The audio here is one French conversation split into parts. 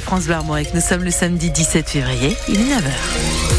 France Bleu nous sommes le samedi 17 février, il est 9h.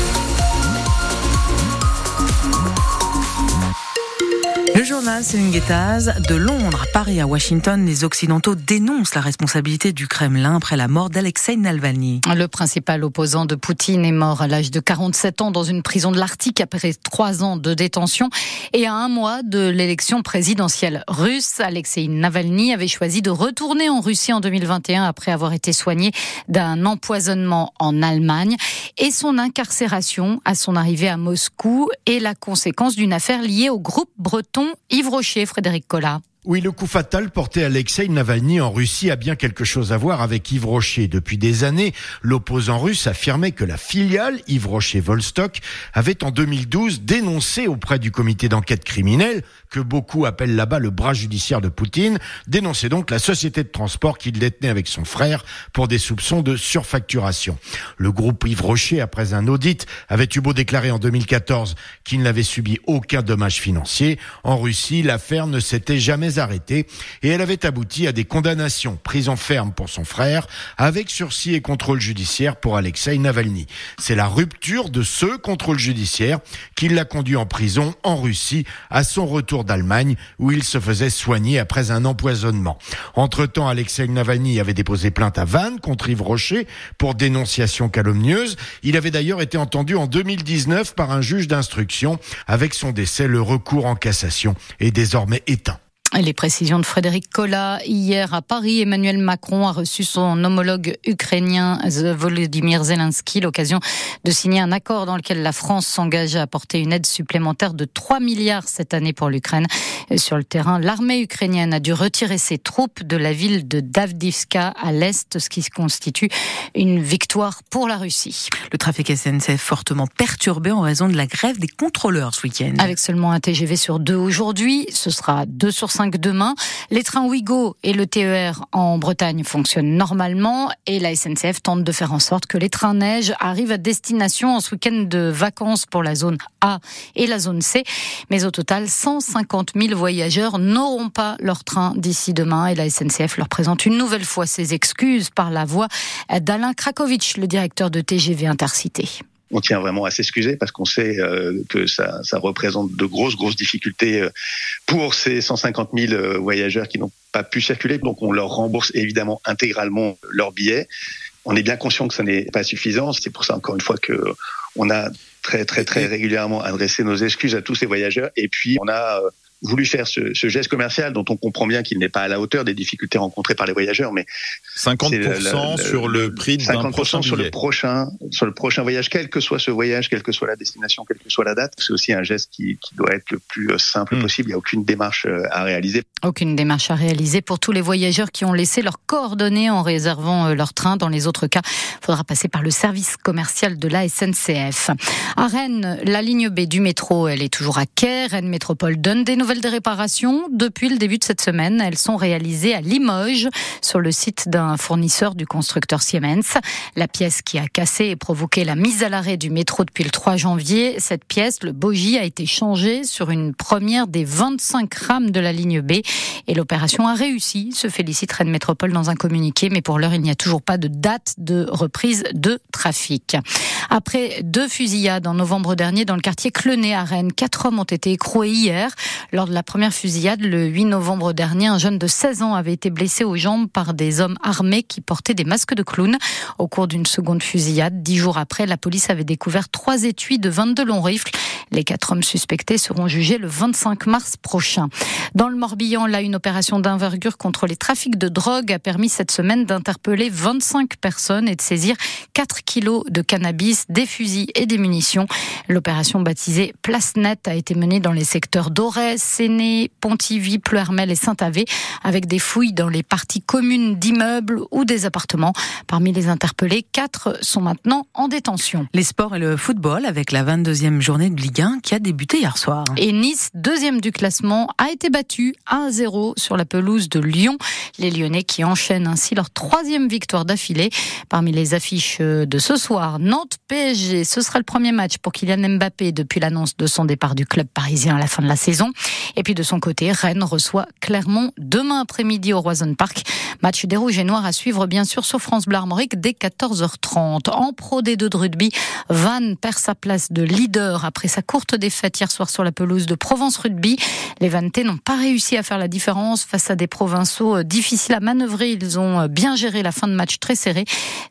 Le journal Céline Guettaz, de Londres à Paris à Washington, les Occidentaux dénoncent la responsabilité du Kremlin après la mort d'Alexei Navalny. Le principal opposant de Poutine est mort à l'âge de 47 ans dans une prison de l'Arctique après trois ans de détention et à un mois de l'élection présidentielle russe. Alexei Navalny avait choisi de retourner en Russie en 2021 après avoir été soigné d'un empoisonnement en Allemagne et son incarcération à son arrivée à Moscou est la conséquence d'une affaire liée au groupe breton Yves Rocher, Frédéric Collat. Oui, le coup fatal porté à Alexei Navalny en Russie a bien quelque chose à voir avec Yves Rocher. Depuis des années, l'opposant russe affirmait que la filiale Yves Rocher Volstock avait en 2012 dénoncé auprès du comité d'enquête criminelle, que beaucoup appellent là-bas le bras judiciaire de Poutine, dénonçait donc la société de transport qu'il détenait avec son frère pour des soupçons de surfacturation. Le groupe Yves Rocher, après un audit, avait eu beau déclarer en 2014 qu'il n'avait subi aucun dommage financier. En Russie, l'affaire ne s'était jamais arrêtée et elle avait abouti à des condamnations, prison ferme pour son frère, avec sursis et contrôle judiciaire pour Alexei Navalny. C'est la rupture de ce contrôle judiciaire qui l'a conduit en prison en Russie à son retour d'Allemagne où il se faisait soigner après un empoisonnement. Entre-temps, Alexei Navalny avait déposé plainte à Vannes contre Yves Rocher pour dénonciation calomnieuse. Il avait d'ailleurs été entendu en 2019 par un juge d'instruction. Avec son décès, le recours en cassation est désormais éteint. Les précisions de Frédéric Kolla. Hier à Paris, Emmanuel Macron a reçu son homologue ukrainien Volodymyr Zelensky, l'occasion de signer un accord dans lequel la France s'engage à apporter une aide supplémentaire de 3 milliards cette année pour l'Ukraine. Sur le terrain, l'armée ukrainienne a dû retirer ses troupes de la ville de Davdivska à l'est, ce qui constitue une victoire pour la Russie. Le trafic SNCF fortement perturbé en raison de la grève des contrôleurs ce week-end. Avec seulement un TGV sur deux aujourd'hui, ce sera deux sur demain. Les trains Ouigo et le TER en Bretagne fonctionnent normalement et la SNCF tente de faire en sorte que les trains neige arrivent à destination en ce week-end de vacances pour la zone A et la zone C. Mais au total, 150 000 voyageurs n'auront pas leur train d'ici demain et la SNCF leur présente une nouvelle fois ses excuses par la voix d'Alain Krakowicz, le directeur de TGV Intercité on tient vraiment à s'excuser parce qu'on sait euh, que ça, ça, représente de grosses, grosses difficultés euh, pour ces 150 000 euh, voyageurs qui n'ont pas pu circuler. Donc on leur rembourse évidemment intégralement leurs billets. On est bien conscient que ça n'est pas suffisant. C'est pour ça encore une fois que on a très très très régulièrement adressé nos excuses à tous ces voyageurs. Et puis on a voulu faire ce, ce, geste commercial dont on comprend bien qu'il n'est pas à la hauteur des difficultés rencontrées par les voyageurs, mais 50% sur le prix d'un prochain sur le prochain sur le prochain voyage, quel que soit ce voyage, quelle que soit la destination, quelle que soit la date. C'est aussi un geste qui, qui, doit être le plus euh, simple hmm. possible. Il n'y a aucune démarche euh, à réaliser. Aucune démarche à réaliser pour tous les voyageurs qui ont laissé leurs coordonnées en réservant euh, leur train. Dans les autres cas, il faudra passer par le service commercial de la SNCF. À Rennes, la ligne B du métro, elle est toujours à quai. Rennes Métropole donne des nouvelles des réparations. Depuis le début de cette semaine, elles sont réalisées à Limoges, sur le site d'un fournisseur du constructeur Siemens. La pièce qui a cassé et provoqué la mise à l'arrêt du métro depuis le 3 janvier, cette pièce, le bogie, a été changée sur une première des 25 rames de la ligne B. Et l'opération a réussi, se félicite Rennes Métropole dans un communiqué, mais pour l'heure, il n'y a toujours pas de date de reprise de trafic. Après deux fusillades en novembre dernier dans le quartier Clenay à Rennes, quatre hommes ont été écroués hier. Lors de la première fusillade, le 8 novembre dernier, un jeune de 16 ans avait été blessé aux jambes par des hommes armés qui portaient des masques de clown. Au cours d'une seconde fusillade, dix jours après, la police avait découvert trois étuis de 22 longs rifles. Les quatre hommes suspectés seront jugés le 25 mars prochain. Dans le Morbihan, là, une opération d'envergure contre les trafics de drogue a permis cette semaine d'interpeller 25 personnes et de saisir 4 kilos de cannabis, des fusils et des munitions. L'opération baptisée Place Nette a été menée dans les secteurs d'Aurès, Séné, Pontivy, Pleuhermel et Saint-Avé, avec des fouilles dans les parties communes d'immeubles ou des appartements. Parmi les interpellés, quatre sont maintenant en détention. Les sports et le football avec la 22e journée de Ligue 1 qui a débuté hier soir. Et Nice, deuxième du classement, a été battu 1-0 sur la pelouse de Lyon. Les Lyonnais qui enchaînent ainsi leur troisième victoire d'affilée. Parmi les affiches de ce soir, Nantes-PSG, ce sera le premier match pour Kylian Mbappé depuis l'annonce de son départ du club parisien à la fin de la saison. Et puis de son côté, Rennes reçoit Clermont demain après-midi au Roison Park. Match des Rouges et Noirs à suivre bien sûr sur France Bleu Armorique dès 14h30. En Pro D2 de rugby, Van perd sa place de leader après sa courte défaite hier soir sur la pelouse de Provence Rugby. Les Vantais n'ont pas réussi à faire la différence face à des provinciaux euh, difficiles à manœuvrer. Ils ont euh, bien géré la fin de match très serrée.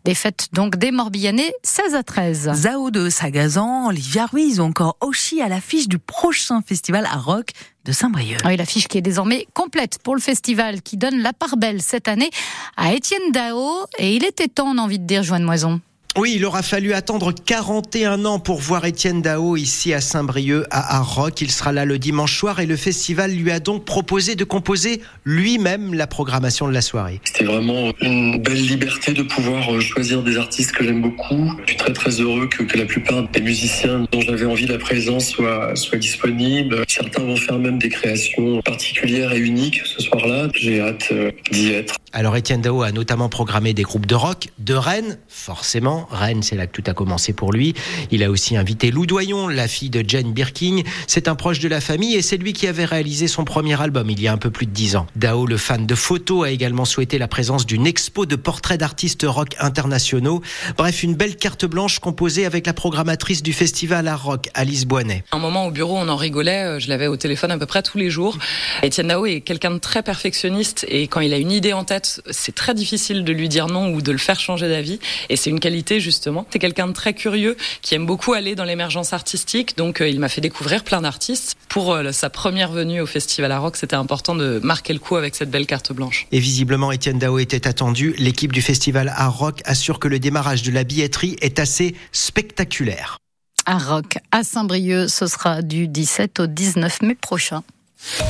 Défaite donc des Morbihanais 16 à 13. Zao de Sagazan, Olivia Ruiz ou encore Oshi à l'affiche du prochain festival à Rock de Saint-Brieuc. Oui, l'affiche qui est désormais complète pour le festival qui donne la part belle cette année à Étienne Dao. Et il était temps, on a envie de dire, Joanne Moison. Oui, il aura fallu attendre 41 ans pour voir Étienne Dao ici à Saint-Brieuc, à Arroc. Il sera là le dimanche soir et le festival lui a donc proposé de composer lui-même la programmation de la soirée. C'était vraiment une belle liberté de pouvoir euh, choisir des artistes que j'aime beaucoup. Je suis très très heureux que, que la plupart des musiciens dont j'avais envie la présence soient, soient disponibles. Certains vont faire même des créations particulières et uniques ce soir-là. J'ai hâte euh, d'y être. Alors Étienne Dao a notamment programmé des groupes de rock de Rennes, forcément Rennes, c'est là que tout a commencé pour lui. Il a aussi invité Lou Doyon, la fille de Jane Birkin. C'est un proche de la famille et c'est lui qui avait réalisé son premier album il y a un peu plus de dix ans. Dao, le fan de photos, a également souhaité la présence d'une expo de portraits d'artistes rock internationaux. Bref, une belle carte blanche composée avec la programmatrice du festival à rock, Alice Boinet. Un moment au bureau, on en rigolait. Euh, je l'avais au téléphone à peu près tous les jours. Etienne Dao est quelqu'un de très perfectionniste et quand il a une idée en tête, c'est très difficile de lui dire non ou de le faire changer d'avis. Et c'est une qualité justement. C'est quelqu'un de très curieux qui aime beaucoup aller dans l'émergence artistique. Donc euh, il m'a fait découvrir plein d'artistes. Pour euh, sa première venue au Festival à Rock, c'était important de marquer le coup avec cette belle carte blanche. Et visiblement, Étienne Dao était attendu. L'équipe du Festival à Rock assure que le démarrage de la billetterie est assez spectaculaire. À Rock, à Saint-Brieuc, ce sera du 17 au 19 mai prochain.